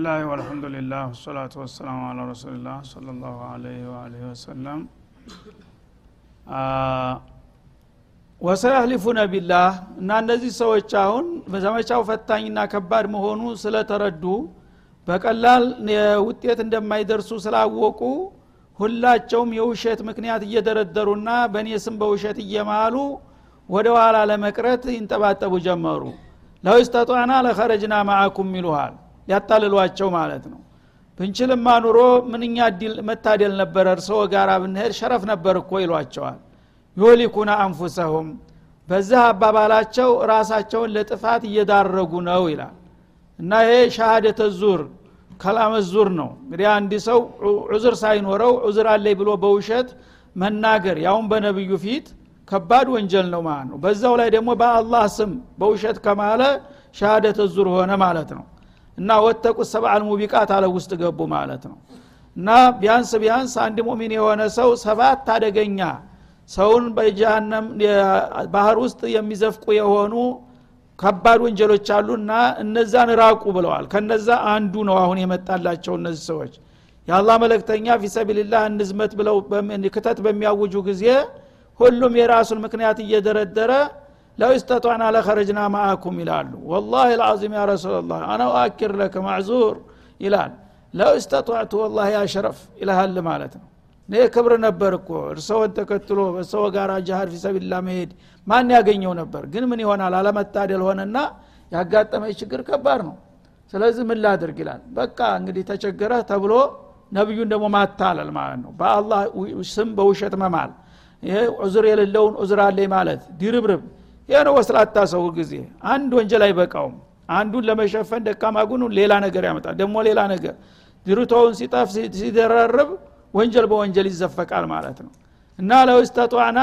ብስሚላህ ወልሐምዱሊላህ ወሰላቱ ወሰላሙ አላ ረሱሊላህ ሰለ ላሁ አለህ ወአለህ ወሰለም ወሰያህሊፉነ ቢላህ እና እነዚህ ሰዎች አሁን በዘመቻው ፈታኝና ከባድ መሆኑ ስለተረዱ በቀላል ውጤት እንደማይደርሱ ስላወቁ ሁላቸውም የውሸት ምክንያት እየደረደሩና በእኔ ስም በውሸት እየማሉ ወደ ኋላ ለመቅረት ይንጠባጠቡ ጀመሩ لو استطعنا لخرجنا معكم ይሉሃል ሊያታልሏቸው ማለት ነው። ብንችልማ ኑሮ ምንኛ መታደል ነበረ እርስዎ ጋር ብንሄድ شرف ነበር እኮ ይሏቸዋል። يهلكون أنفسهم። በዚህ አባባላቸው ራሳቸውን ለጥፋት እየዳረጉ ነው ይላል። እና ይሄ شهادة زور كلام زور ነው። እንግዲህ አንድ ሰው عذر ሳይኖረው عذر አለኝ ብሎ በውሸት መናገር ያውን በነብዩ ፊት ከባድ ወንጀል ነው ማለት ነው። በዛው ላይ ደግሞ በአላህ ስም በውሸት ከማለ ሻሃደተ ዙር ሆነ ማለት ነው እና ወተቁ ሰብአል ሙቢቃት አለ ውስጥ ገቡ ማለት ነው። እና ቢያንስ ቢያንስ አንድ ሙሚን የሆነ ሰው ሰባት አደገኛ ሰውን በጀሃነም ባህር ውስጥ የሚዘፍቁ የሆኑ ከባድ ወንጀሎች አሉ እና እነዛን ራቁ ብለዋል። ከነዛ አንዱ ነው አሁን የመጣላቸው እነዚህ ሰዎች። የአላህ መለክተኛ ፊሰቢልላህ እንዝመት ብለው ክተት በሚያውጁ ጊዜ ሁሉም የራሱን ምክንያት እየደረደረ لو استطعنا لخرجنا معكم ይላሉ። والله العظيم يا رسول الله أنا أعتذر لك معذور ይላል። لو استطعت والله يا شرف ይልሃል ማለት ነው። እኔ ክብር ነበር እኮ። እርሰውን ተከትሎ በሰው ጋር جهاد في سبيل الله መሄድ ማን ያገኘው ነበር? ግን ምን ይሆናል? አለመታደል ሆነና ያጋጠመች ችግር ከባድ ነው። ስለዚህ ምን ላድርግ ይላል። በቃ እንግዲህ ተቸገረህ ተብሎ ነቢዩን ደግሞ ማታለል ማለት ነው። በአላህ ስም በውሸት መማል። ይሄ عذر የሌለውን عذر አለኝ ማለት ድርብርብ ይህ ወስላታ ሰው ጊዜ አንድ ወንጀል አይበቃውም። አንዱን ለመሸፈን ደካማ ጉኑ ሌላ ነገር ያመጣል። ደግሞ ሌላ ነገር ድርቶውን ሲጠፍ ሲደረርብ ወንጀል በወንጀል ይዘፈቃል ማለት ነው። እና لو استطعنا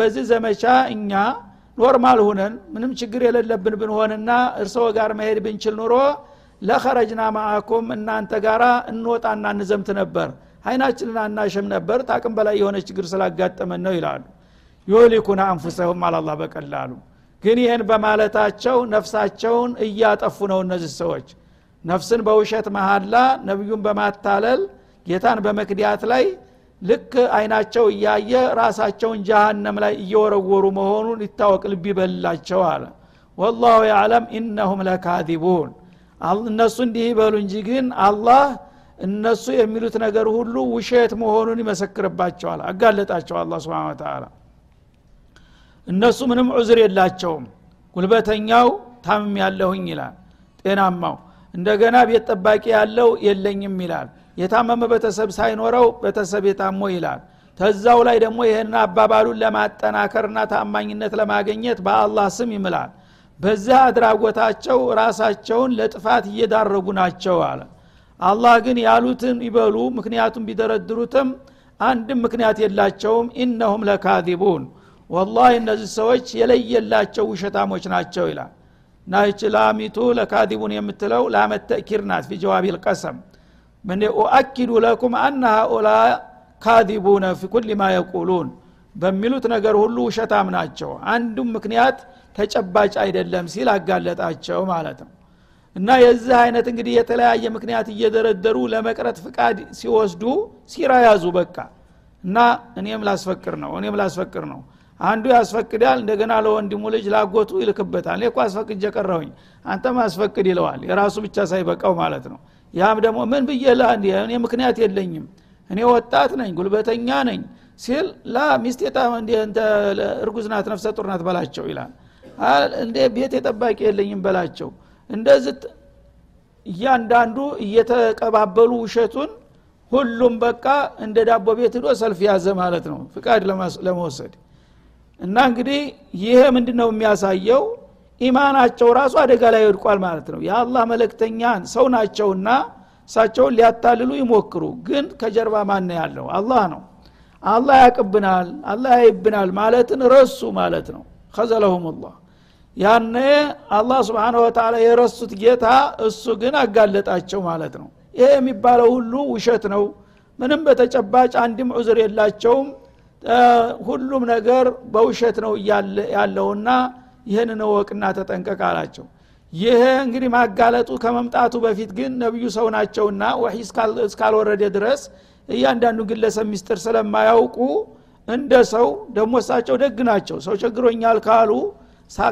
በዚህ ዘመቻ እኛ normal ሁነን ምንም ችግር የሌለብን ብንሆንና እርስዎ ጋር መሄድ ብንችል ኑሮ ለኸረጅና ማአኩም እናንተ ጋራ እንወጣና እንዘምት ነበር። አይናችንን አናሸም ነበር። ታቅም በላይ የሆነ ችግር ስላጋጠመን ነው ይላሉ ዩሊኩና አንፉሰሁም አላላ በቀላሉ። ግን ይህን በማለታቸው ነፍሳቸውን እያጠፉ ነው እነዚህ ሰዎች። ነፍስን በውሸት መሀላ ነቢዩን በማታለል ጌታን በመክዲያት ላይ ልክ አይናቸው እያየ ራሳቸውን ጃሃንም ላይ እየወረወሩ መሆኑን ይታወቅ ልብ ይበላቸው አለ። ወላሁ ያዕለም ኢነሁም ለካዚቡን። እነሱ እንዲህ ይበሉ እንጂ ግን አላህ እነሱ የሚሉት ነገር ሁሉ ውሸት መሆኑን ይመሰክርባቸዋል አጋለጣቸው አላ ስብን ተላ እነሱ ምንም ዑዝር የላቸውም። ጉልበተኛው ታምም ያለሁኝ ይላል ጤናማው። እንደገና ቤት ጠባቂ ያለው የለኝም ይላል የታመመ ቤተሰብ ሳይኖረው ቤተሰብ የታሞ ይላል። ተዛው ላይ ደግሞ ይህን አባባሉን ለማጠናከርና ታማኝነት ለማገኘት በአላህ ስም ይምላል። በዛ አድራጎታቸው ራሳቸውን ለጥፋት እየዳረጉ ናቸው አለ። አላህ ግን ያሉትን ይበሉ ምክንያቱም ቢደረድሩትም አንድም ምክንያት የላቸውም። ኢነሁም ለካዚቡን ወላሂ እነዚህ ሰዎች የለየላቸው ውሸታሞች ናቸው ይላል። እና ይች ላሚቱ ለካዚቡን የምትለው ላመት ተእኪር ናት ፊ ልቀሰም ምን ኡአኪዱ ለኩም አነ ሃኡላ ካዚቡነ ፊ ኩል ማ የቁሉን በሚሉት ነገር ሁሉ ውሸታም ናቸው። አንዱም ምክንያት ተጨባጭ አይደለም ሲል አጋለጣቸው ማለት ነው። እና የዚህ አይነት እንግዲህ የተለያየ ምክንያት እየደረደሩ ለመቅረት ፍቃድ ሲወስዱ ሲራ ያዙ በቃ። እና እኔም ላስፈቅር ነው እኔም ላስፈቅር ነው አንዱ ያስፈቅዳል እንደገና ለወንድሙ ልጅ ላጎቱ ይልክበታል። እኮ አስፈቅጄ ቀረሁኝ አንተም አስፈቅድ ይለዋል። የራሱ ብቻ ሳይበቃው ማለት ነው። ያም ደግሞ ምን እኔ ምክንያት የለኝም። እኔ ወጣት ነኝ ጉልበተኛ ነኝ ሲል ላ ሚስቴ እርጉዝ ናት ነፍሰ ጡር በላቸው ይላል። እንደ ቤት የጠባቂ የለኝም በላቸው። እንደዚህ እያንዳንዱ እየተቀባበሉ ውሸቱን ሁሉም በቃ እንደ ዳቦ ቤት ሂዶ ሰልፍ ያዘ ማለት ነው። ፍቃድ ለመውሰድ እና እንግዲህ ይሄ ምንድ ነው የሚያሳየው? ኢማናቸው ራሱ አደጋ ላይ ወድቋል ማለት ነው። የአላህ መለክተኛን ሰው ናቸውና እሳቸውን ሊያታልሉ ይሞክሩ። ግን ከጀርባ ማን ያለው? አላህ ነው። አላህ ያቅብናል አላህ ያይብናል ማለትን ረሱ ማለት ነው። ከዘለሁም ላህ ያነ አላህ ስብሓን ወተላ የረሱት ጌታ እሱ ግን አጋለጣቸው ማለት ነው። ይሄ የሚባለው ሁሉ ውሸት ነው። ምንም በተጨባጭ አንድም ዑዝር የላቸውም ሁሉም ነገር በውሸት ነው ያለውና ይህንን እወቅና ተጠንቀቅ አላቸው። ይህ እንግዲህ ማጋለጡ ከመምጣቱ በፊት ግን ነቢዩ ሰው ናቸውና ወሒ እስካልወረደ ድረስ እያንዳንዱ ግለሰብ ሚስጥር ስለማያውቁ እንደ ሰው ደግሞ እሳቸው ደግ ናቸው። ሰው ቸግሮኛል ካሉ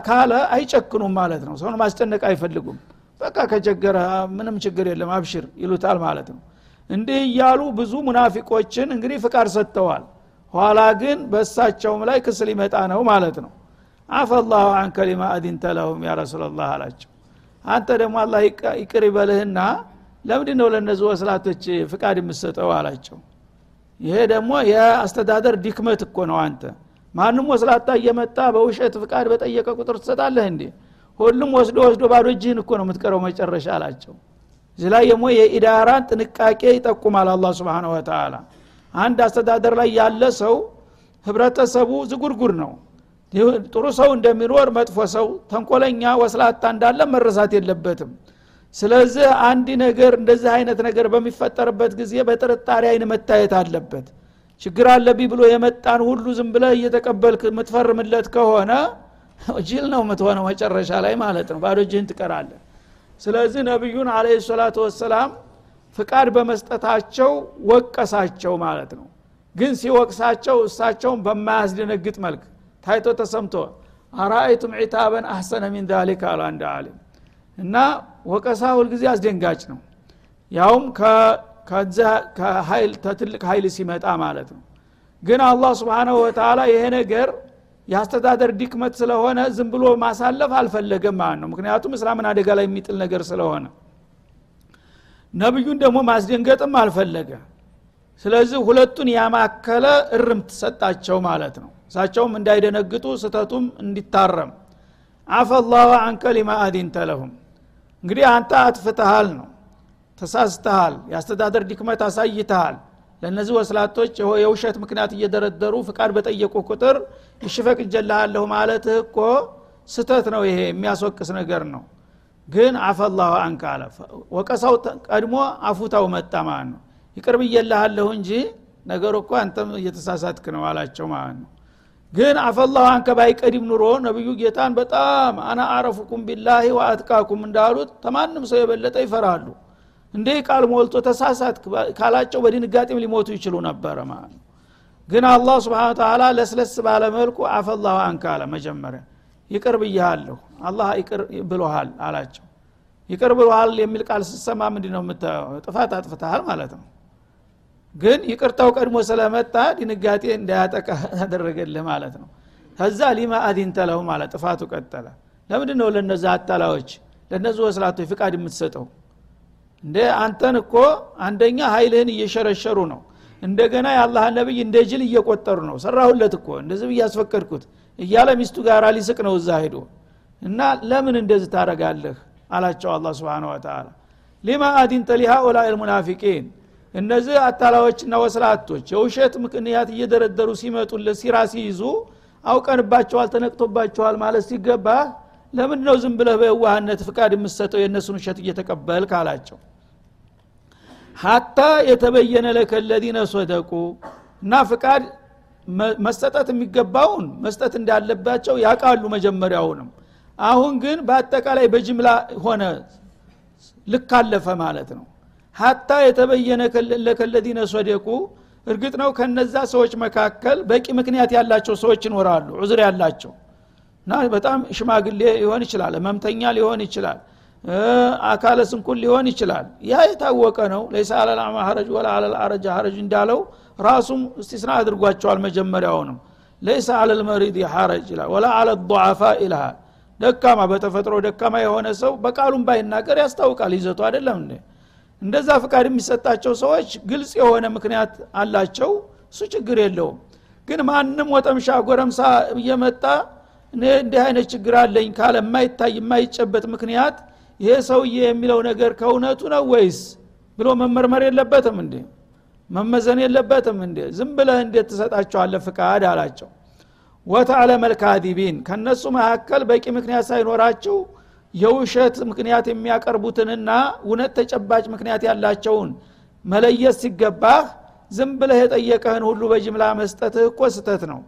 ካለ አይጨክኑም ማለት ነው። ሰውን ማስጨነቅ አይፈልጉም። በቃ ከቸገረ ምንም ችግር የለም አብሽር ይሉታል ማለት ነው። እንዲህ እያሉ ብዙ ሙናፊቆችን እንግዲህ ፍቃድ ሰጥተዋል ኋላ ግን በእሳቸውም ላይ ክስ ሊመጣ ነው ማለት ነው። አፈላሁ አንከ ሊማ አዲንተ ለሁም ያ ረሱላላህ አላቸው። አንተ ደግሞ አላ ይቅር ይበልህና ለምንድ ነው ለእነዚህ ወስላቶች ፍቃድ የምሰጠው አላቸው። ይሄ ደግሞ የአስተዳደር ዲክመት እኮ ነው አንተ። ማንም ወስላታ እየመጣ በውሸት ፍቃድ በጠየቀ ቁጥር ትሰጣለህ እንዴ? ሁሉም ወስዶ ወስዶ ባዶ እጅህን እኮ ነው የምትቀረው መጨረሻ አላቸው። እዚህ ላይ ደግሞ የኢዳራን ጥንቃቄ ይጠቁማል አላ ስብን ወተላ አንድ አስተዳደር ላይ ያለ ሰው ህብረተሰቡ ዝጉርጉር ነው። ጥሩ ሰው እንደሚኖር መጥፎ ሰው ተንኮለኛ ወስላታ እንዳለ መረሳት የለበትም። ስለዚህ አንድ ነገር እንደዚህ አይነት ነገር በሚፈጠርበት ጊዜ በጥርጣሬ አይን መታየት አለበት። ችግር አለብኝ ብሎ የመጣን ሁሉ ዝም ብለ እየተቀበልክ የምትፈርምለት ከሆነ ጅል ነው የምትሆነው መጨረሻ ላይ ማለት ነው። ባዶ እጅህን ትቀራለህ። ስለዚህ ነቢዩን አለ ሰላቱ ወሰላም ፍቃድ በመስጠታቸው ወቀሳቸው ማለት ነው። ግን ሲወቅሳቸው እሳቸውን በማያስደነግጥ መልክ ታይቶ ተሰምቶ አራአይቱም ዒታበን አሕሰነ ሚን ዛሊክ አሉ አንድ አሊም እና ወቀሳ ሁልጊዜ አስደንጋጭ ነው። ያውም ከኃይል ተትልቅ ኃይል ሲመጣ ማለት ነው። ግን አላህ ስብሓናሁ ወተላ ይሄ ነገር የአስተዳደር ዲክመት ስለሆነ ዝም ብሎ ማሳለፍ አልፈለገም ማለት ነው። ምክንያቱም እስላምን አደጋ ላይ የሚጥል ነገር ስለሆነ ነቢዩን ደግሞ ማስደንገጥም አልፈለገ። ስለዚህ ሁለቱን ያማከለ እርምት ሰጣቸው ማለት ነው። እሳቸውም እንዳይደነግጡ ስተቱም እንዲታረም። አፈላሁ አንከ ሊማ አዲንተ ለሁም። እንግዲህ አንተ አጥፍተሃል ነው። ተሳስተሃል። የአስተዳደር ድክመት አሳይተሃል። ለእነዚህ ወስላቶች የውሸት ምክንያት እየደረደሩ ፍቃድ በጠየቁ ቁጥር ይሽፈቅ እጀልሃለሁ ማለትህ እኮ ስተት ነው ይሄ። የሚያስወቅስ ነገር ነው ግን አፈላሁ አንከ አለ። ወቀሳው ቀድሞ አፉታው መጣ ማለት ነው። ይቅርብ እየልሃለሁ እንጂ ነገሩ እኮ አንተም እየተሳሳትክ ነው አላቸው ማለት ነው። ግን አፈላሁ አንከ ባይቀድም ኑሮ ነቢዩ ጌታን በጣም አና አረፉኩም ቢላሂ ወአትቃኩም እንዳሉት ተማንም ሰው የበለጠ ይፈራሉ። እንደ ቃል ሞልቶ ተሳሳት ካላቸው በድንጋጤም ሊሞቱ ይችሉ ነበረ ማለት ነው። ግን አላህ ስብን ተላ ለስለስ ባለ መልኩ አፈላሁ አንከ አለ መጀመሪያ ይቅር ብያሃለሁ። አላህ ይቅር ብሎሃል አላቸው። ይቅር ብሎሃል የሚል ቃል ስሰማ ምንድ ነው ጥፋት አጥፍተሃል ማለት ነው። ግን ይቅርታው ቀድሞ ስለመጣ ድንጋጤ እንዳያጠቃ ያደረገልህ ማለት ነው። ከዛ ሊማ አዲንተ ለሁ ማለት ጥፋቱ ቀጠለ። ለምንድ ነው ለነዚ አታላዎች ለነዚ ወስላቶች ፍቃድ የምትሰጠው? እንደ አንተን እኮ አንደኛ ሀይልህን እየሸረሸሩ ነው። እንደገና የአላህ ነቢይ እንደ ጅል እየቆጠሩ ነው። ሰራሁለት እኮ እንደዚህ እያስፈቀድኩት እያለ ሚስቱ ጋር ሊስቅ ነው እዛ ሄዶ። እና ለምን እንደዚህ ታረጋለህ አላቸው አላ ስብን ወተላ ሊማ አዲንተ ሊሃኡላ ልሙናፊቂን እነዚህ አታላዎችና ወስላቶች የውሸት ምክንያት እየደረደሩ ሲመጡለት ሲራ ሲይዙ አውቀንባቸዋል ተነቅቶባቸዋል ማለት ሲገባ ለምንድ ነው ዝም ብለህ በየዋህነት ፍቃድ የምሰጠው የእነሱን ውሸት እየተቀበልክ አላቸው። ሀታ የተበየነ ለከ ለዚነ ሶደቁ እና ፍቃድ መሰጠት የሚገባውን መስጠት እንዳለባቸው ያቃሉ መጀመሪያውንም። አሁን ግን በአጠቃላይ በጅምላ ሆነ ልክ አለፈ ማለት ነው። ሀታ የተበየነ ለከለዚነ ሶደቁ እርግጥ ነው ከነዛ ሰዎች መካከል በቂ ምክንያት ያላቸው ሰዎች ይኖራሉ ዑዝር ያላቸው። እና በጣም ሽማግሌ ሊሆን ይችላል መምተኛ ሊሆን ይችላል አካለ ስንኩል ሊሆን ይችላል። ያ የታወቀ ነው። ለይሳ አለልአማ ሀረጅ ወላ አለልአረጃ ሀረጅ እንዳለው ራሱም እስቲስና አድርጓቸዋል መጀመሪያውንም። ለይሳ አለልመሪድ ሀረጅ ይላል። ወላ አለ ضዓፋ ይልሃል ደካማ በተፈጥሮ ደካማ የሆነ ሰው በቃሉም ባይናገር ያስታውቃል። ይዘቱ አይደለም እንዴ? እንደዛ ፍቃድ የሚሰጣቸው ሰዎች ግልጽ የሆነ ምክንያት አላቸው። እሱ ችግር የለውም። ግን ማንም ወጠምሻ ጎረምሳ እየመጣ እንዲህ አይነት ችግር አለኝ ካለ የማይታይ የማይጨበት ምክንያት ይሄ ሰውዬ የሚለው ነገር ከእውነቱ ነው ወይስ ብሎ መመርመር የለበትም እንዴ መመዘን የለበትም እንዴ? ዝም ብለህ እንዴት ትሰጣቸዋለ ፍቃድ አላቸው። ወተዕለመ ልካዲቢን ከእነሱ መካከል በቂ ምክንያት ሳይኖራቸው የውሸት ምክንያት የሚያቀርቡትንና እውነት ተጨባጭ ምክንያት ያላቸውን መለየት ሲገባህ ዝም ብለህ የጠየቀህን ሁሉ በጅምላ መስጠትህ እኮ ስተት ነው።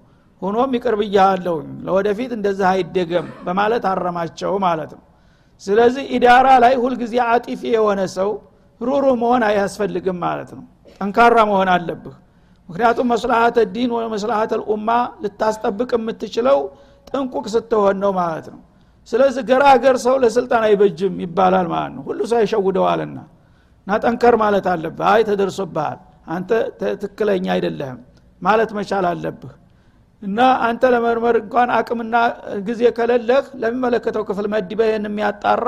ሆኖም ይቅር ብያለሁኝ ለወደፊት እንደዚህ አይደገም በማለት አረማቸው ማለት ነው። ስለዚህ ኢዳራ ላይ ሁልጊዜ አጢፊ የሆነ ሰው ሩሩ መሆን አያስፈልግም ማለት ነው ጠንካራ መሆን አለብህ። ምክንያቱም መስላሀተ ዲን ወይ መስላሀተ ልኡማ ልታስጠብቅ የምትችለው ጥንቁቅ ስትሆን ነው ማለት ነው። ስለዚህ ገራገር ሰው ለስልጣን አይበጅም ይባላል ማለት ነው። ሁሉ ሰው ይሸውደዋልና። እና ጠንከር ማለት አለብህ። አይ ተደርሶብሃል። አንተ ትክክለኛ አይደለህም ማለት መቻል አለብህ። እና አንተ ለመርመር እንኳን አቅምና ጊዜ ከሌለህ ለሚመለከተው ክፍል መድበ ይህን የሚያጣራ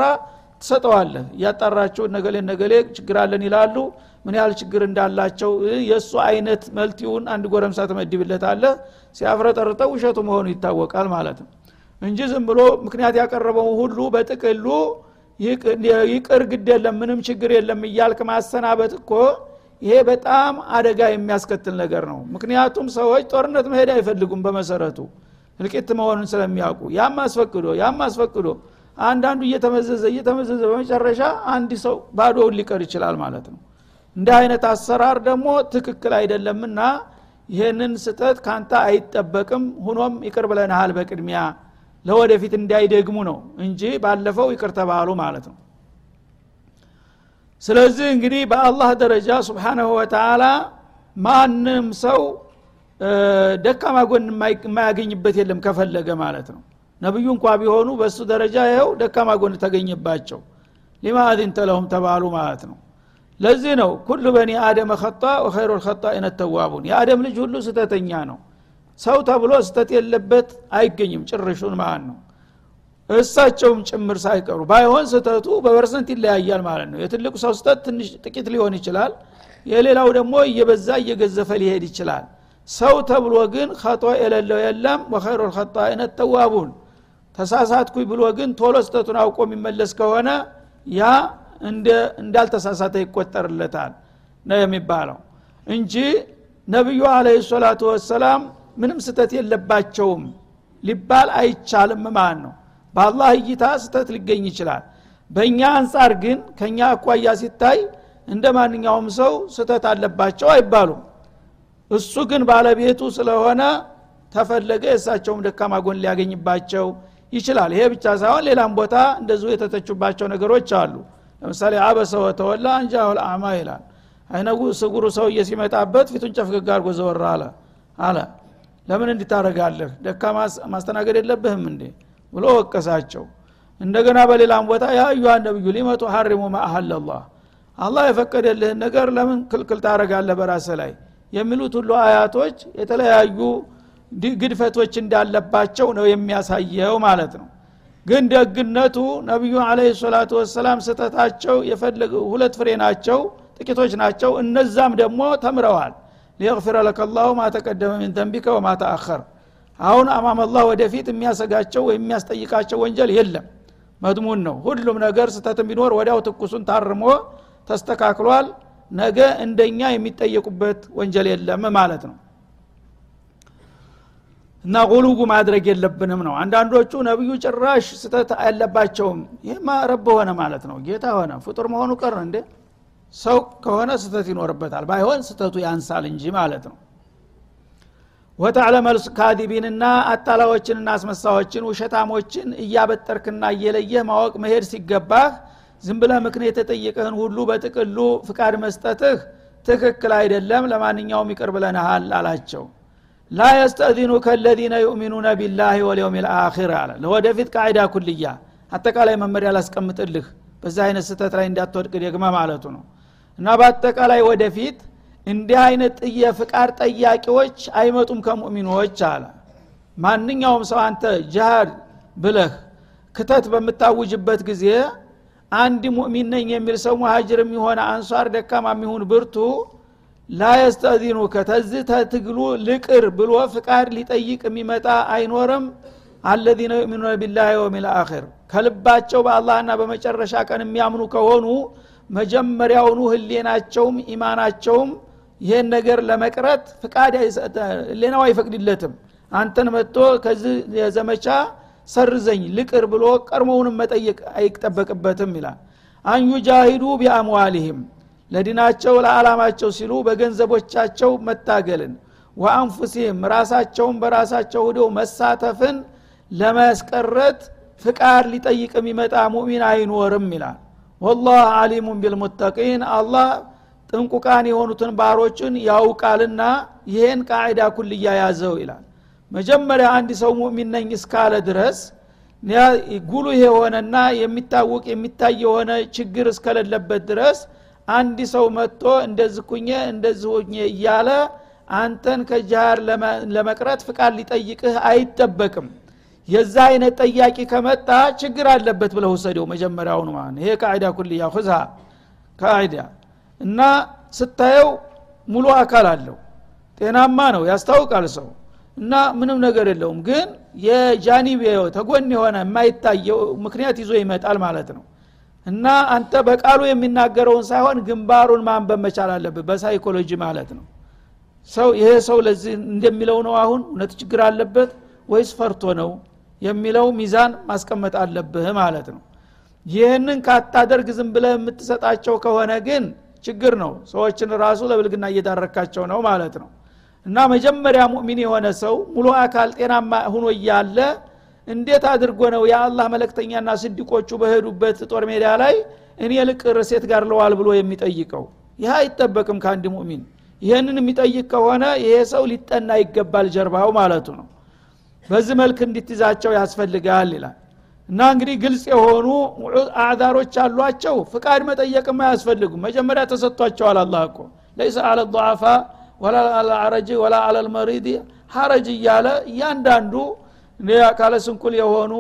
ትሰጠዋለህ። እያጣራችሁ ነገሌ ነገሌ ችግር አለን ይላሉ ምን ያህል ችግር እንዳላቸው የእሱ አይነት መልቲውን አንድ ጎረምሳ ትመድብለታለህ ሲያፍረጠርጠው ውሸቱ መሆኑ ይታወቃል ማለት ነው። እንጂ ዝም ብሎ ምክንያት ያቀረበው ሁሉ በጥቅሉ ይቅር ግድ የለም ምንም ችግር የለም እያልክ ማሰናበት እኮ ይሄ በጣም አደጋ የሚያስከትል ነገር ነው። ምክንያቱም ሰዎች ጦርነት መሄድ አይፈልጉም በመሰረቱ እልቂት መሆኑን ስለሚያውቁ። ያም አስፈቅዶ ያም አስፈቅዶ አንዳንዱ እየተመዘዘ እየተመዘዘ በመጨረሻ አንድ ሰው ባዶውን ሊቀር ይችላል ማለት ነው እንዲህ አይነት አሰራር ደግሞ ትክክል አይደለምና ይህንን ስተት ካንተ አይጠበቅም። ሁኖም ይቅር ብለንሃል በቅድሚያ። ለወደፊት እንዳይደግሙ ነው እንጂ ባለፈው ይቅር ተባሉ ማለት ነው። ስለዚህ እንግዲህ በአላህ ደረጃ ስብሓናሁ ወተላ ማንም ሰው ደካማ ጎን የማያገኝበት የለም ከፈለገ ማለት ነው። ነቢዩ እንኳ ቢሆኑ በእሱ ደረጃ ይኸው ደካማ ጎን ተገኘባቸው። لم أذنت لهم ተባሉ ማለት ነው ለዚህ ነው كل بني آدم خطاء وخير الخطائين التوابون። የአደም ልጅ ሁሉ ስተተኛ ነው። ሰው ተብሎ ስተት የለበት አይገኝም ጭርሹን ማለት ነው። እሳቸውም ጭምር ሳይቀሩ ባይሆን ስተቱ በ percent ይለያያል ማለት ነው። የትልቁ ሰው ስተት ትንሽ ጥቂት ሊሆን ይችላል የሌላው ደግሞ እየበዛ እየገዘፈ ሊሄድ ይችላል። ሰው ተብሎ ግን ከጦ የሌለው የለም። ወኸይሩ ልከጣኢነ ተዋቡን ተሳሳትኩኝ ብሎ ግን ቶሎ ስተቱን አውቆ የሚመለስ ከሆነ ያ እንዳልተሳሳተ ይቆጠርለታል ነው የሚባለው። እንጂ ነቢዩ አለ ሰላቱ ወሰላም ምንም ስተት የለባቸውም ሊባል አይቻልም ማለት ነው። በአላህ እይታ ስተት ሊገኝ ይችላል። በእኛ አንጻር ግን ከእኛ አኳያ ሲታይ እንደ ማንኛውም ሰው ስተት አለባቸው አይባሉም። እሱ ግን ባለቤቱ ስለሆነ ተፈለገ የእሳቸውም ደካማ ጎን ሊያገኝባቸው ይችላል። ይሄ ብቻ ሳይሆን ሌላም ቦታ እንደዚሁ የተተቹባቸው ነገሮች አሉ ለምሳሌ አበሰ ወተወላ አንጃሁል አማ ይላል። አይነጉ ስጉሩ ሰውዬ ሲመጣበት ፊቱን ጨፍገግ አርጎ ዘወር አለ። አለ። ለምን እንዲታረጋለህ ደካማ ማስተናገድ የለብህም እንዴ? ብሎ ወቀሳቸው። እንደገና በሌላም ቦታ ያ አዩሃ ነብዩ ሊመቱ ሐሪሙ ማአህለላህ አላህ። የፈቀደልህን ነገር ለምን ክልክል ታረጋለህ በራስ ላይ? የሚሉት ሁሉ አያቶች የተለያዩ ግድፈቶች እንዳለባቸው ነው የሚያሳየው ማለት ነው ግን ደግነቱ ነቢዩ አለ ሰላቱ ወሰላም ስተታቸው የፈለገ ሁለት ፍሬ ናቸው ጥቂቶች ናቸው። እነዛም ደግሞ ተምረዋል። ሊየግፊረ ለከ ላሁ ማ ተቀደመ ምን ተንቢከ ወማ ተአኸር አሁን አማመላህ ወደፊት የሚያሰጋቸው ወይም የሚያስጠይቃቸው ወንጀል የለም። መድሙን ነው። ሁሉም ነገር ስተት ቢኖር ወዲያው ትኩሱን ታርሞ ተስተካክሏል። ነገ እንደኛ የሚጠየቁበት ወንጀል የለም ማለት ነው እና ጉሉጉ ማድረግ የለብንም ነው። አንዳንዶቹ ነቢዩ ጭራሽ ስተት አለባቸውም ይህማ ረብ ሆነ ማለት ነው። ጌታ ሆነ። ፍጡር መሆኑ ቀር እንዴ? ሰው ከሆነ ስተት ይኖርበታል። ባይሆን ስተቱ ያንሳል እንጂ ማለት ነው። ወተዕለመል ካዲቢንና አታላዎችንና አስመሳዎችን ውሸታሞችን እያበጠርክና እየለየህ ማወቅ መሄድ ሲገባህ ዝም ብለህ ምክንያት የተጠየቀህን ሁሉ በጥቅሉ ፍቃድ መስጠትህ ትክክል አይደለም። ለማንኛውም ይቅር ብለንሃል አላቸው ላ የስተእዚኑ ከለዚነ ዩእሚኑነ ቢላህ ወልየውም ልአኪር አለ። ለወደፊት ቃይዳ ኩልያ አጠቃላይ መመሪያ ላስቀምጥልህ። በዛ አይነት ስህተት ላይ እንዳትወድቅ ደግመ ማለቱ ነው። እና በአጠቃላይ ወደፊት እንዲህ አይነት የፍቃድ ጠያቂዎች አይመጡም ከሙእሚኖች አለ። ማንኛውም ሰው አንተ ጅሃድ ብለህ ክተት በምታውጅበት ጊዜ አንድ ሙእሚን ነኝ የሚል ሰው ሙሃጅር የሚሆነ አንሷር ደካማ የሚሆን ብርቱ ላ የስተዚኑከ ተዚህ ተትግሉ ልቅር ብሎ ፍቃድ ሊጠይቅ የሚመጣ አይኖርም። አለዚነ ዩእሚኑነ ቢላህ አኺር። ከልባቸው በአላህና በመጨረሻ ቀን የሚያምኑ ከሆኑ መጀመሪያውኑ ህሌናቸውም ኢማናቸውም ይሄን ነገር ለመቅረት ፍቃድ ህሌናው አይፈቅድለትም። አንተን መጥቶ ከዚህ የዘመቻ ሰርዘኝ ልቅር ብሎ ቀድሞውንም መጠየቅ አይጠበቅበትም ይላል። አንዩጃሂዱ ቢአምዋሊህም ለዲናቸው ለዓላማቸው ሲሉ በገንዘቦቻቸው መታገልን ወአንፉሲህም ራሳቸውን በራሳቸው ሁደው መሳተፍን ለማስቀረት ፍቃድ ሊጠይቅ የሚመጣ ሙእሚን አይኖርም ይላል። ወላህ አሊሙን ቢልሙተቂን አላህ ጥንቁቃን የሆኑትን ባሮችን ያውቃልና ይሄን ቃዒዳ ኩልያ ያዘው ይላል። መጀመሪያ አንድ ሰው ሙእሚን ነኝ እስካለ ድረስ ጉሉህ የሆነና የሚታወቅ የሚታይ የሆነ ችግር እስከሌለበት ድረስ አንድ ሰው መጥቶ እንደዚህ ኩኘ እንደዚህ እያለ አንተን ከጃር ለመቅረት ፍቃድ ሊጠይቅህ አይጠበቅም። የዛ አይነት ጠያቂ ከመጣ ችግር አለበት ብለው ውሰደው መጀመሪያውኑ ማለት ይሄ ቃዒዳ ኩልያ ሁዛ ቃዒዳ እና ስታየው ሙሉ አካል አለው። ጤናማ ነው ያስታውቃል ሰው። እና ምንም ነገር የለውም። ግን የጃኒብ ተጎን የሆነ የማይታየው ምክንያት ይዞ ይመጣል ማለት ነው እና አንተ በቃሉ የሚናገረውን ሳይሆን ግንባሩን ማንበብ መቻል አለብህ። በሳይኮሎጂ ማለት ነው። ሰው ይሄ ሰው ለዚህ እንደሚለው ነው አሁን እውነት ችግር አለበት ወይስ ፈርቶ ነው የሚለው ሚዛን ማስቀመጥ አለብህ ማለት ነው። ይህንን ካታደርግ ዝም ብለህ የምትሰጣቸው ከሆነ ግን ችግር ነው። ሰዎችን ራሱ ለብልግና እየዳረካቸው ነው ማለት ነው። እና መጀመሪያ ሙእሚን የሆነ ሰው ሙሉ አካል ጤናማ ሁኖ እያለ እንዴት አድርጎ ነው የአላህ መለክተኛና ስዲቆቹ በሄዱበት ጦር ሜዳ ላይ እኔ ልቅር ሴት ጋር ለዋል ብሎ የሚጠይቀው? ይህ አይጠበቅም ከአንድ ሙእሚን። ይህንን የሚጠይቅ ከሆነ ይሄ ሰው ሊጠና ይገባል ጀርባው ማለቱ ነው። በዚህ መልክ እንድትይዛቸው ያስፈልጋል ይላል። እና እንግዲህ ግልጽ የሆኑ አዕዛሮች አሏቸው። ፍቃድ መጠየቅም አያስፈልጉም። መጀመሪያ ተሰጥቷቸዋል አላህ እኮ። ለይሰ አለ ضعፋ ወላ አለልአረጅ ወላ አለልመሪድ ሀረጅ እያለ እያንዳንዱ አካለ ስንኩል የሆኑ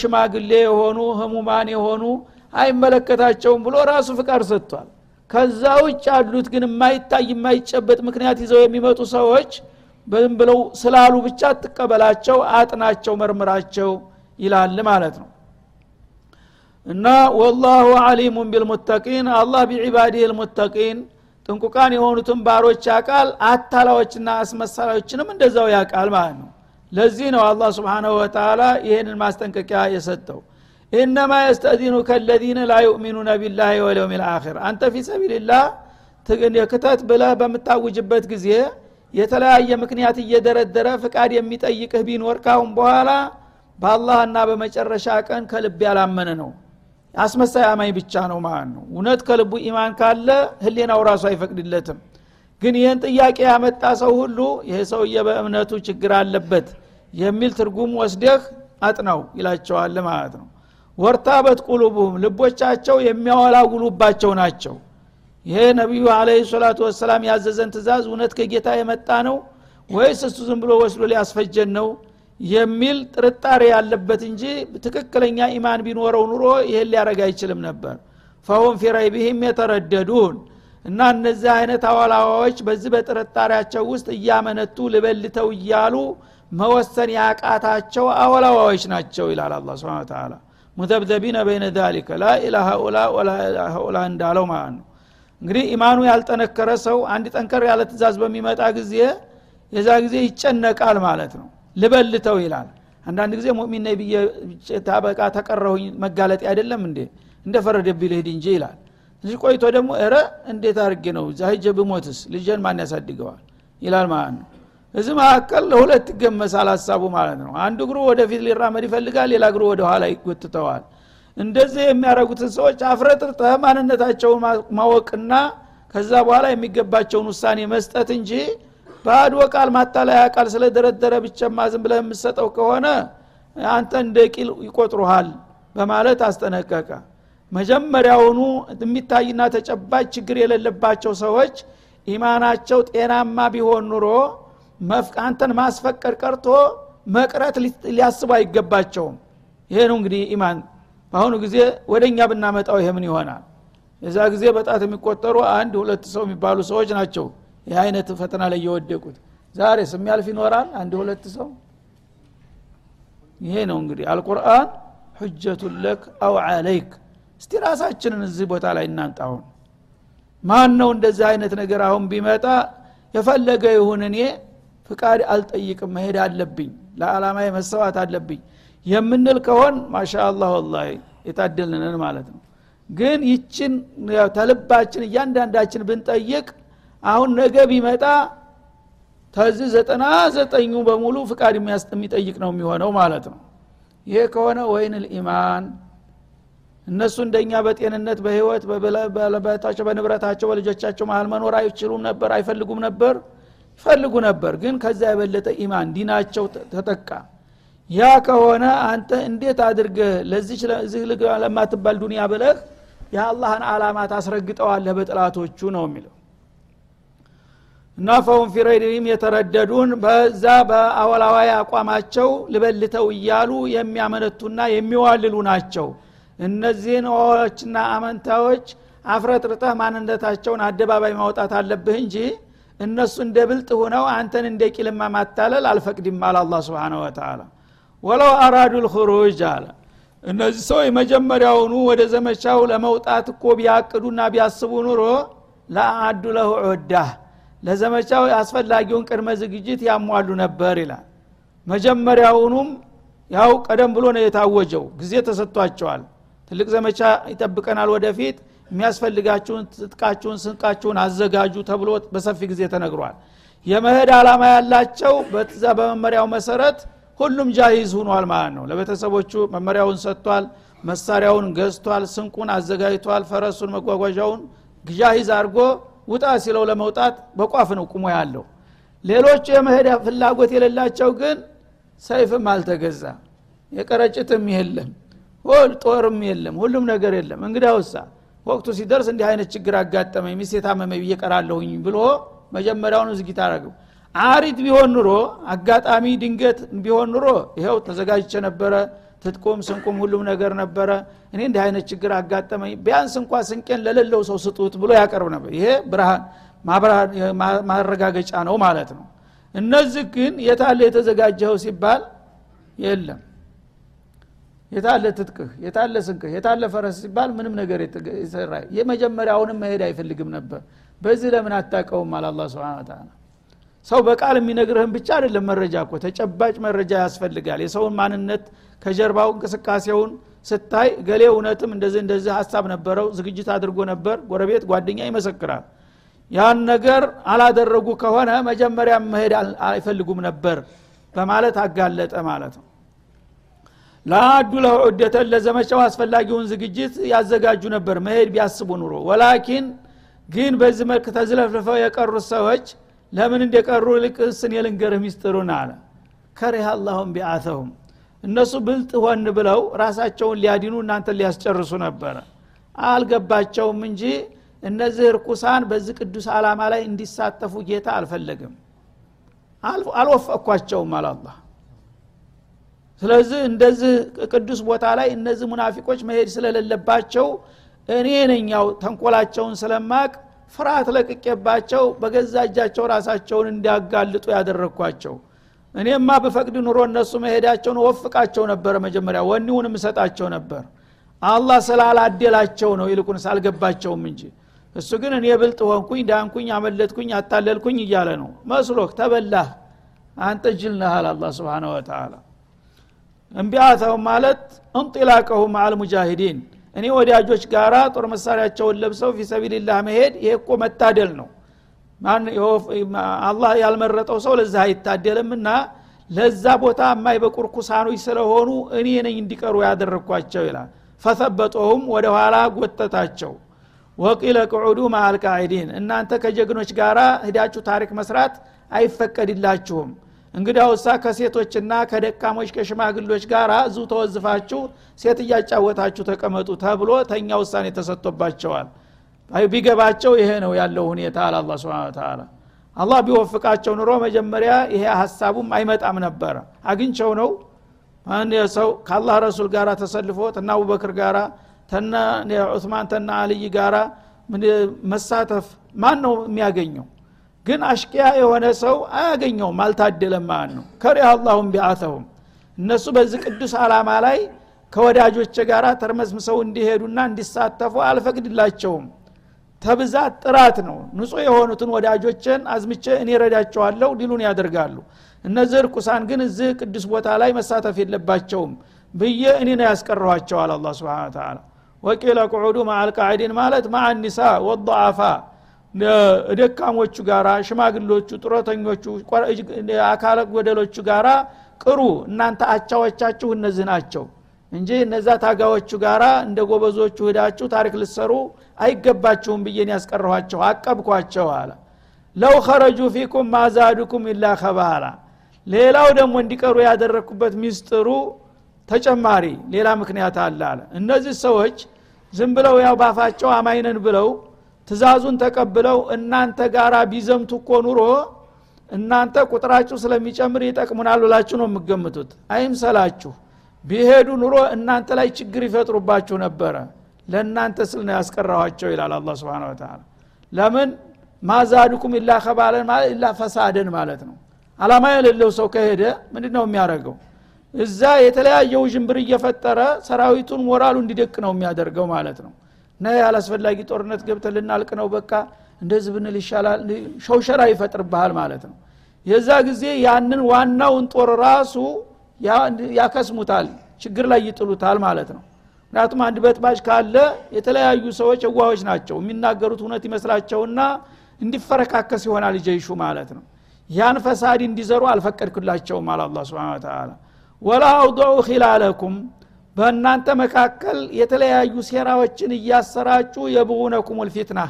ሽማግሌ የሆኑ ህሙማን የሆኑ አይመለከታቸውም ብሎ ራሱ ፍቃድ ሰጥቷል። ከዛ ውጭ ያሉት ግን የማይታይ የማይጨበጥ ምክንያት ይዘው የሚመጡ ሰዎች በዝም ብለው ስላሉ ብቻ ትቀበላቸው አጥናቸው መርምራቸው ይላል ማለት ነው። እና ወላሁ አሊሙን ቢልሙተቂን አላህ ቢዒባዲህ ልሙተቂን ጥንቁቃን የሆኑትን ባሮች ያቃል አታላዎችና አስመሳላዎችንም እንደዛው ያቃል ማለት ነው ለዚህ ነው አላህ ስብሓናሁ ወተላ ይህንን ማስጠንቀቂያ የሰጠው። ኢነማ የስተዚኑ ከለዚነ ላ ዩእሚኑነ ቢላህ ወልየውም ልአኪር አንተ ፊ ሰቢልላህ ክተት ብለህ በምታውጅበት ጊዜ የተለያየ ምክንያት እየደረደረ ፍቃድ የሚጠይቅህ ቢኖር ካሁን በኋላ በአላህና በመጨረሻ ቀን ከልብ ያላመነ ነው። አስመሳይ አማኝ ብቻ ነው ማለት ነው። እውነት ከልቡ ኢማን ካለ ህሌናው ራሱ አይፈቅድለትም። ግን ይህን ጥያቄ ያመጣ ሰው ሁሉ ይሄ ሰውዬ በእምነቱ ችግር አለበት የሚል ትርጉም ወስደህ አጥናው ይላቸዋል ማለት ነው። ወርታበት ቁሉቡሁም ልቦቻቸው የሚያወላውሉባቸው ናቸው። ይሄ ነቢዩ አለ ሰላቱ ወሰላም ያዘዘን ትእዛዝ እውነት ከጌታ የመጣ ነው ወይስ እሱ ዝም ብሎ ወስዶ ሊያስፈጀን ነው የሚል ጥርጣሬ ያለበት እንጂ ትክክለኛ ኢማን ቢኖረው ኑሮ ይሄን ሊያደረግ አይችልም ነበር። ፈሁም ፊ የተረደዱን እና እነዚህ አይነት አዋላዋዎች በዚህ በጥርጣሬያቸው ውስጥ እያመነቱ ልበልተው እያሉ መወሰን ያቃታቸው አወላዋዎች ናቸው ይላል አላ ስብን ተላ ሙተብዘቢነ በይነ ዛሊከ ላኢላ ሀኡላ ወላ ሀኡላ እንዳለው ማለት ነው። እንግዲህ ኢማኑ ያልጠነከረ ሰው አንድ ጠንከር ያለ ትእዛዝ በሚመጣ ጊዜ የዛ ጊዜ ይጨነቃል ማለት ነው። ልበልተው ይላል። አንዳንድ ጊዜ ሙእሚን ነኝ ብዬ ታበቃ ተቀረሁኝ መጋለጥ አይደለም እንዴ? እንደ ልሂድ እንጂ ይላል። ትንሽ ቆይቶ ደግሞ ረ እንዴት አድርጌ ነው? እዛ ሂጄ ብሞትስ? ልጀን ማን ያሳድገዋል? ይላል ማለት ነው እዚህ መካከል ለሁለት ይገመሳል ሀሳቡ ማለት ነው። አንድ እግሩ ወደፊት ሊራመድ ይፈልጋል ሌላ እግሩ ወደ ኋላ ይጎትተዋል። እንደዚህ የሚያደረጉትን ሰዎች አፍረጥርጠህ ማንነታቸውን ማወቅና ከዛ በኋላ የሚገባቸውን ውሳኔ መስጠት እንጂ ባዶ ቃል ማታለያ ቃል ስለደረደረ ብቻማ ዝም ብለህ የምሰጠው ከሆነ አንተ እንደ ቂል ይቆጥሩሃል በማለት አስጠነቀቀ። መጀመሪያውኑ የሚታይና ተጨባጭ ችግር የሌለባቸው ሰዎች ኢማናቸው ጤናማ ቢሆን ኑሮ አንተን ማስፈቀድ ቀርቶ መቅረት ሊያስቡ አይገባቸውም። ይሄ ነው እንግዲህ ኢማን። በአሁኑ ጊዜ ወደ እኛ ብናመጣው ይሄ ምን ይሆናል? የዛ ጊዜ በጣት የሚቆጠሩ አንድ ሁለት ሰው የሚባሉ ሰዎች ናቸው ይህ አይነት ፈተና ላይ የወደቁት። ዛሬ ስሚያልፍ ይኖራል አንድ ሁለት ሰው? ይሄ ነው እንግዲህ አልቁርአን ሁጀቱን ለክ አው አለይክ እስቲ ራሳችንን እዚህ ቦታ ላይ እናንጣሁን ማን ነው እንደዚህ አይነት ነገር አሁን ቢመጣ የፈለገ ይሁን እኔ ፍቃድ አልጠይቅም መሄድ አለብኝ ለዓላማ መሰዋት አለብኝ የምንል ከሆን ማሻ አላህ ወላ የታደልንን ማለት ነው። ግን ይችን ተልባችን እያንዳንዳችን ብንጠይቅ አሁን ነገ ቢመጣ ተዚህ ዘጠና ዘጠኙ በሙሉ ፍቃድ የሚጠይቅ ነው የሚሆነው ማለት ነው። ይሄ ከሆነ ወይን ልኢማን እነሱ እንደኛ በጤንነት በህይወት በለበታቸው በንብረታቸው በልጆቻቸው መሀል መኖር አይችሉም ነበር አይፈልጉም ነበር ይፈልጉ ነበር ግን ከዛ የበለጠ ኢማን ዲናቸው ተጠቃ። ያ ከሆነ አንተ እንዴት አድርገህ ልግ ለማትባል ዱኒያ ብለህ የአላህን አላማ ታስረግጠዋለህ በጥላቶቹ ነው የሚለው። እና ፈሁም ፊረይድም የተረደዱን በዛ በአወላዋይ አቋማቸው ልበልተው እያሉ የሚያመነቱና የሚዋልሉ ናቸው። እነዚህን ዋዎችና አመንታዎች አፍረጥርጠህ ማንነታቸውን አደባባይ ማውጣት አለብህ እንጂ እነሱ እንደ ብልጥ ሁነው አንተን እንደ ቂልማ ማታለል አልፈቅድም አለ አላ ስብን ወተላ ወለው አራዱ ልክሩጅ አለ። እነዚህ ሰው መጀመሪያውኑ ወደ ዘመቻው ለመውጣት እኮ ቢያቅዱና ቢያስቡ ኑሮ ለአዱ ለሁ ዑዳህ ለዘመቻው አስፈላጊውን ቅድመ ዝግጅት ያሟሉ ነበር ይላል። መጀመሪያውኑም ያው ቀደም ብሎ ነው የታወጀው ጊዜ ተሰጥቷቸዋል። ትልቅ ዘመቻ ይጠብቀናል ወደፊት የሚያስፈልጋችሁን ትጥቃችሁን ስንቃችሁን አዘጋጁ ተብሎ በሰፊ ጊዜ ተነግሯል። የመሄድ አላማ ያላቸው በዛ በመመሪያው መሰረት ሁሉም ጃሂዝ ሁኗል ማለት ነው። ለቤተሰቦቹ መመሪያውን ሰጥቷል መሳሪያውን ገዝቷል ስንቁን አዘጋጅቷል ፈረሱን መጓጓዣውን ጃሂዝ አድርጎ ውጣ ሲለው ለመውጣት በቋፍ ነው ቁሞ ያለው። ሌሎቹ የመሄድ ፍላጎት የሌላቸው ግን ሰይፍም አልተገዛ የቀረጭትም የለም ጦርም የለም ሁሉም ነገር የለም። እንግዲህ ውሳ ወቅቱ ሲደርስ እንዲህ አይነት ችግር አጋጠመኝ ሚስት የታመመ ብዬ ቀራለሁኝ ብሎ መጀመሪያውን ዝጊት አረገው አሪት ቢሆን ኑሮ አጋጣሚ ድንገት ቢሆን ኑሮ ይኸው ተዘጋጅቼ ነበረ። ትጥቁም ስንቁም ሁሉም ነገር ነበረ። እኔ እንዲህ አይነት ችግር አጋጠመኝ ቢያንስ እንኳ ስንቄን ለሌለው ሰው ስጡት ብሎ ያቀርብ ነበር። ይሄ ብርሃን ማረጋገጫ ነው ማለት ነው። እነዚህ ግን የታለ የተዘጋጀኸው ሲባል የለም የታለ ትጥቅህ? የታለ ስንቅህ? የታለ ፈረስ ሲባል ምንም ነገር የተሰራ የመጀመሪያውንም መሄድ አይፈልግም ነበር። በዚህ ለምን አታቀውም አለ አላ ስብን ሰው በቃል የሚነግርህን ብቻ አይደለም መረጃ እኮ ተጨባጭ መረጃ ያስፈልጋል። የሰውን ማንነት ከጀርባው እንቅስቃሴውን ስታይ ገሌ እውነትም እንደዚህ እንደዚህ ሀሳብ ነበረው ዝግጅት አድርጎ ነበር ጎረቤት ጓደኛ ይመሰክራል። ያን ነገር አላደረጉ ከሆነ መጀመሪያ መሄድ አይፈልጉም ነበር በማለት አጋለጠ ማለት ነው ለአዱ ለሁ ለዘመቻው አስፈላጊውን ዝግጅት ያዘጋጁ ነበር። መሄድ ቢያስቡ ኑሮ ወላኪን ግን በዚህ መልክ ተዝለፍልፈው የቀሩት ሰዎች ለምን እንደቀሩ ልቅስን የልንገርህ ሚስጥሩን አለ። ከሪህ አላሁም ቢአተሁም። እነሱ ብልጥ ሆን ብለው ራሳቸውን ሊያዲኑ እናንተን ሊያስጨርሱ ነበረ አልገባቸውም እንጂ እነዚህ እርኩሳን በዚህ ቅዱስ አላማ ላይ እንዲሳተፉ ጌታ አልፈለግም አልወፈቅኳቸውም አላላ ስለዚህ እንደዚህ ቅዱስ ቦታ ላይ እነዚህ ሙናፊቆች መሄድ ስለሌለባቸው እኔ ነኛው ተንኮላቸውን ስለማቅ ፍርሃት ለቅቄባቸው በገዛ እጃቸው ራሳቸውን እንዲያጋልጡ ያደረግኳቸው እኔማ ብፈቅድ ኑሮ እነሱ መሄዳቸውን ወፍቃቸው ነበረ መጀመሪያ ወኒውን እሰጣቸው ነበር። አላህ ስላላደላቸው ነው ይልቁንስ አልገባቸውም እንጂ። እሱ ግን እኔ ብልጥ ሆንኩኝ ዳንኩኝ አመለጥኩኝ አታለልኩኝ እያለ ነው። መስሎክ ተበላህ። አንተ ጅል ነሃል አላ ስብን ወተላ እንቢያተው ማለት እንጢላቀሁም አል ሙጃሂዲን። እኔ ወዳጆች ጋራ ጦር መሳሪያቸውን ለብሰው ፊሰቢልላህ መሄድ ይሄ እኮ መታደል ነው። አላህ ያልመረጠው ሰው ለዛ አይታደልም እና ለዛ ቦታ የማይበቁ ርኩሳኖች ስለሆኑ እኔ ነኝ እንዲቀሩ ያደረግኳቸው ይላል። ፈሰበጦሁም ወደ ኋላ ጎተታቸው። ወቂለ ቅዑዱ ማአልቃዒዲን እናንተ ከጀግኖች ጋራ ሂዳችሁ ታሪክ መስራት አይፈቀድላችሁም እንግዲያውሳ ከሴቶችና ከደካሞች ከሽማግሎች ጋር እዙ ተወዝፋችሁ ሴት እያጫወታችሁ ተቀመጡ ተብሎ ተኛ ውሳኔ ተሰጥቶባቸዋል። ቢገባቸው ይሄ ነው ያለው ሁኔታ አለ አላ ስብን ተላ አላህ ቢወፍቃቸው ኑሮ መጀመሪያ ይሄ ሀሳቡም አይመጣም ነበረ አግኝቸው ነው ሰው ከአላህ ረሱል ጋር ተሰልፎ ተና አቡበክር ጋራ ተና ዑስማን ተና አልይ ጋራ መሳተፍ ማን ነው የሚያገኘው ግን አሽቂያ የሆነ ሰው አያገኘውም አልታደለም ማለት ነው። ከሪህ አላሁም ቢአተሁም። እነሱ በዚህ ቅዱስ አላማ ላይ ከወዳጆች ጋር ተርመስምሰው እንዲሄዱና እንዲሳተፉ አልፈቅድላቸውም። ተብዛት ጥራት ነው። ንጹህ የሆኑትን ወዳጆችን አዝምቼ እኔ ረዳቸዋለሁ ዲሉን ያደርጋሉ። እነዚህ እርኩሳን ግን እዚህ ቅዱስ ቦታ ላይ መሳተፍ የለባቸውም ብዬ እኔ ነው ያስቀረኋቸዋል አላ ስብን ተላ ወቂለ ቁዑዱ ማአልቃዒዲን ማለት ማአ ኒሳ ወضዓፋ ደካሞቹ ጋራ ሽማግሎቹ ጡረተኞቹ አካለ ጎደሎቹ ጋራ ቅሩ። እናንተ አቻዎቻችሁ እነዚህ ናቸው እንጂ እነዛ ታጋዎቹ ጋራ እንደ ጎበዞቹ ሂዳችሁ ታሪክ ልሰሩ አይገባችሁም ብዬን ያስቀረኋቸው አቀብኳቸው አለ። ለው ኸረጁ ፊኩም ማዛዱኩም ኢላ ከባላ ሌላው ደግሞ እንዲቀሩ ያደረግኩበት ሚስጥሩ ተጨማሪ ሌላ ምክንያት አለ አለ። እነዚህ ሰዎች ዝም ብለው ያው ባፋቸው አማይነን ብለው ትእዛዙን ተቀብለው እናንተ ጋራ ቢዘምቱ እኮ ኑሮ እናንተ ቁጥራችሁ ስለሚጨምር ይጠቅሙናል ብላችሁ ነው የምገምቱት አይምሰላችሁ። ቢሄዱ ኑሮ እናንተ ላይ ችግር ይፈጥሩባችሁ ነበረ። ለእናንተ ስል ነው ያስቀራኋቸው ይላል አላ ስብን ተላ ለምን? ማዛድኩም ኢላ ከባለን ማለት ኢላ ፈሳደን ማለት ነው። አላማ የሌለው ሰው ከሄደ ምንድ ነው የሚያደርገው? እዛ የተለያየ ውዥንብር እየፈጠረ ሰራዊቱን ሞራሉ እንዲደቅ ነው የሚያደርገው ማለት ነው እና ያላስፈላጊ ጦርነት ገብተን ልናልቅ ነው በቃ እንደዚህ ብንል ይሻላል ሸውሸራ ይፈጥርብሃል ማለት ነው። የዛ ጊዜ ያንን ዋናውን ጦር ራሱ ያከስሙታል ችግር ላይ ይጥሉታል ማለት ነው። ምክንያቱም አንድ በጥባጭ ካለ የተለያዩ ሰዎች እዋዎች ናቸው የሚናገሩት እውነት ይመስላቸውና እንዲፈረካከስ ይሆናል ጀይሹ ማለት ነው። ያን ፈሳድ እንዲዘሩ አልፈቀድክላቸውም አለ አላ ስብን ተላ ወላ አውضዑ ኪላለኩም በእናንተ መካከል የተለያዩ ሴራዎችን እያሰራጩ የብጉነኩም ልፊትና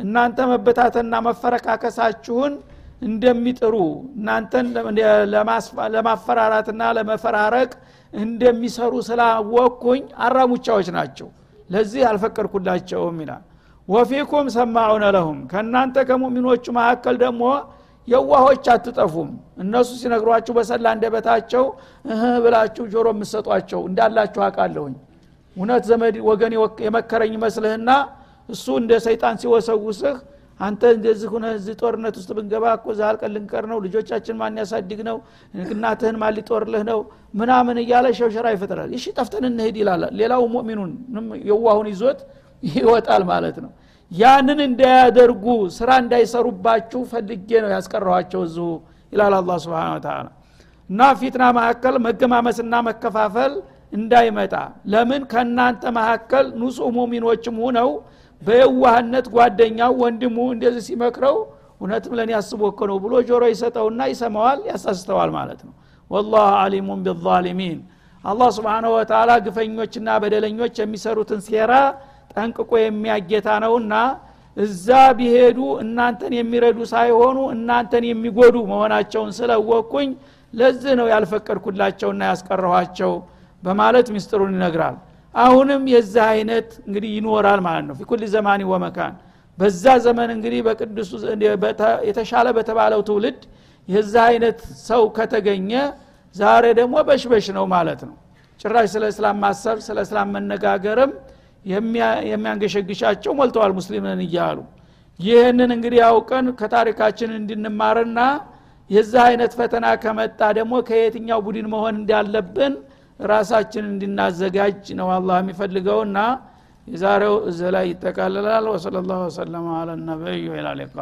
እናንተ መበታተና መፈረካከሳችሁን እንደሚጥሩ እናንተን ለማፈራራትና ለመፈራረቅ እንደሚሰሩ ስላወቅኩኝ አራሙቻዎች ናቸው። ለዚህ አልፈቀድኩላቸውም ይላል። ወፊኩም ሰማዑነ ለሁም ከእናንተ ከሙሚኖቹ መካከል ደግሞ የዋሆች አትጠፉም። እነሱ ሲነግሯችሁ በሰላ እንደበታቸው እህ ብላችሁ ጆሮ የምሰጧቸው እንዳላችሁ አቃለሁኝ እውነት ዘመድ ወገን የመከረኝ መስልህና እሱ እንደ ሰይጣን ሲወሰውስህ አንተ እንደዚህ ሁነ እዚህ ጦርነት ውስጥ ብንገባ እኮ ዛልቀን ልንቀር ነው። ልጆቻችን ማን ያሳድግ ነው? እናትህን ማን ሊጦርልህ ነው? ምናምን እያለ ሸውሸራ ይፈጥራል። እሺ ጠፍተን እንሄድ ይላል። ሌላው ሙእሚኑን የዋሁን ይዞት ይወጣል ማለት ነው ያንን እንዳያደርጉ ስራ እንዳይሰሩባችሁ ፈልጌ ነው ያስቀረኋቸው እዚሁ ይላል አላ ስብን ተላ እና ፊትና መካከል መገማመስና መከፋፈል እንዳይመጣ። ለምን? ከእናንተ መካከል ንጹህ ሙሚኖችም ሁነው በየዋህነት ጓደኛው ወንድሙ እንደዚህ ሲመክረው እውነትም ለእኔ አስቦ ነው ብሎ ጆሮ ይሰጠውና ይሰማዋል ያሳስተዋል ማለት ነው። ወላህ አሊሙን ቢዛሊሚን። አላህ ስብንሁ ወተላ ግፈኞችና በደለኞች የሚሰሩትን ሴራ ጠንቅቆ የሚያጌታ ነውና እዛ ቢሄዱ እናንተን የሚረዱ ሳይሆኑ እናንተን የሚጎዱ መሆናቸውን ስለወቅኩኝ ለዚህ ነው ያልፈቀድኩላቸውና ያስቀረኋቸው በማለት ሚስጥሩን ይነግራል። አሁንም የዚህ አይነት እንግዲህ ይኖራል ማለት ነው። ፊኩል ዘማኒ ወመካን በዛ ዘመን እንግዲህ በቅዱሱ የተሻለ በተባለው ትውልድ የዚህ አይነት ሰው ከተገኘ ዛሬ ደግሞ በሽበሽ ነው ማለት ነው። ጭራሽ ስለ እስላም ማሰብ ስለ እስላም መነጋገርም የሚያንገሸግሻቸው ሞልተዋል ሙስሊምን እያሉ። ይህንን እንግዲህ አውቀን ከታሪካችን እንድንማርና የዚህ አይነት ፈተና ከመጣ ደግሞ ከየትኛው ቡድን መሆን እንዳለብን ራሳችን እንድናዘጋጅ ነው አላህ የሚፈልገውና የዛሬው እዚ ላይ ይጠቃልላል። ወሰለ ላሁ ወሰለማ አለ ነቢዩ ኢላ ሊቃ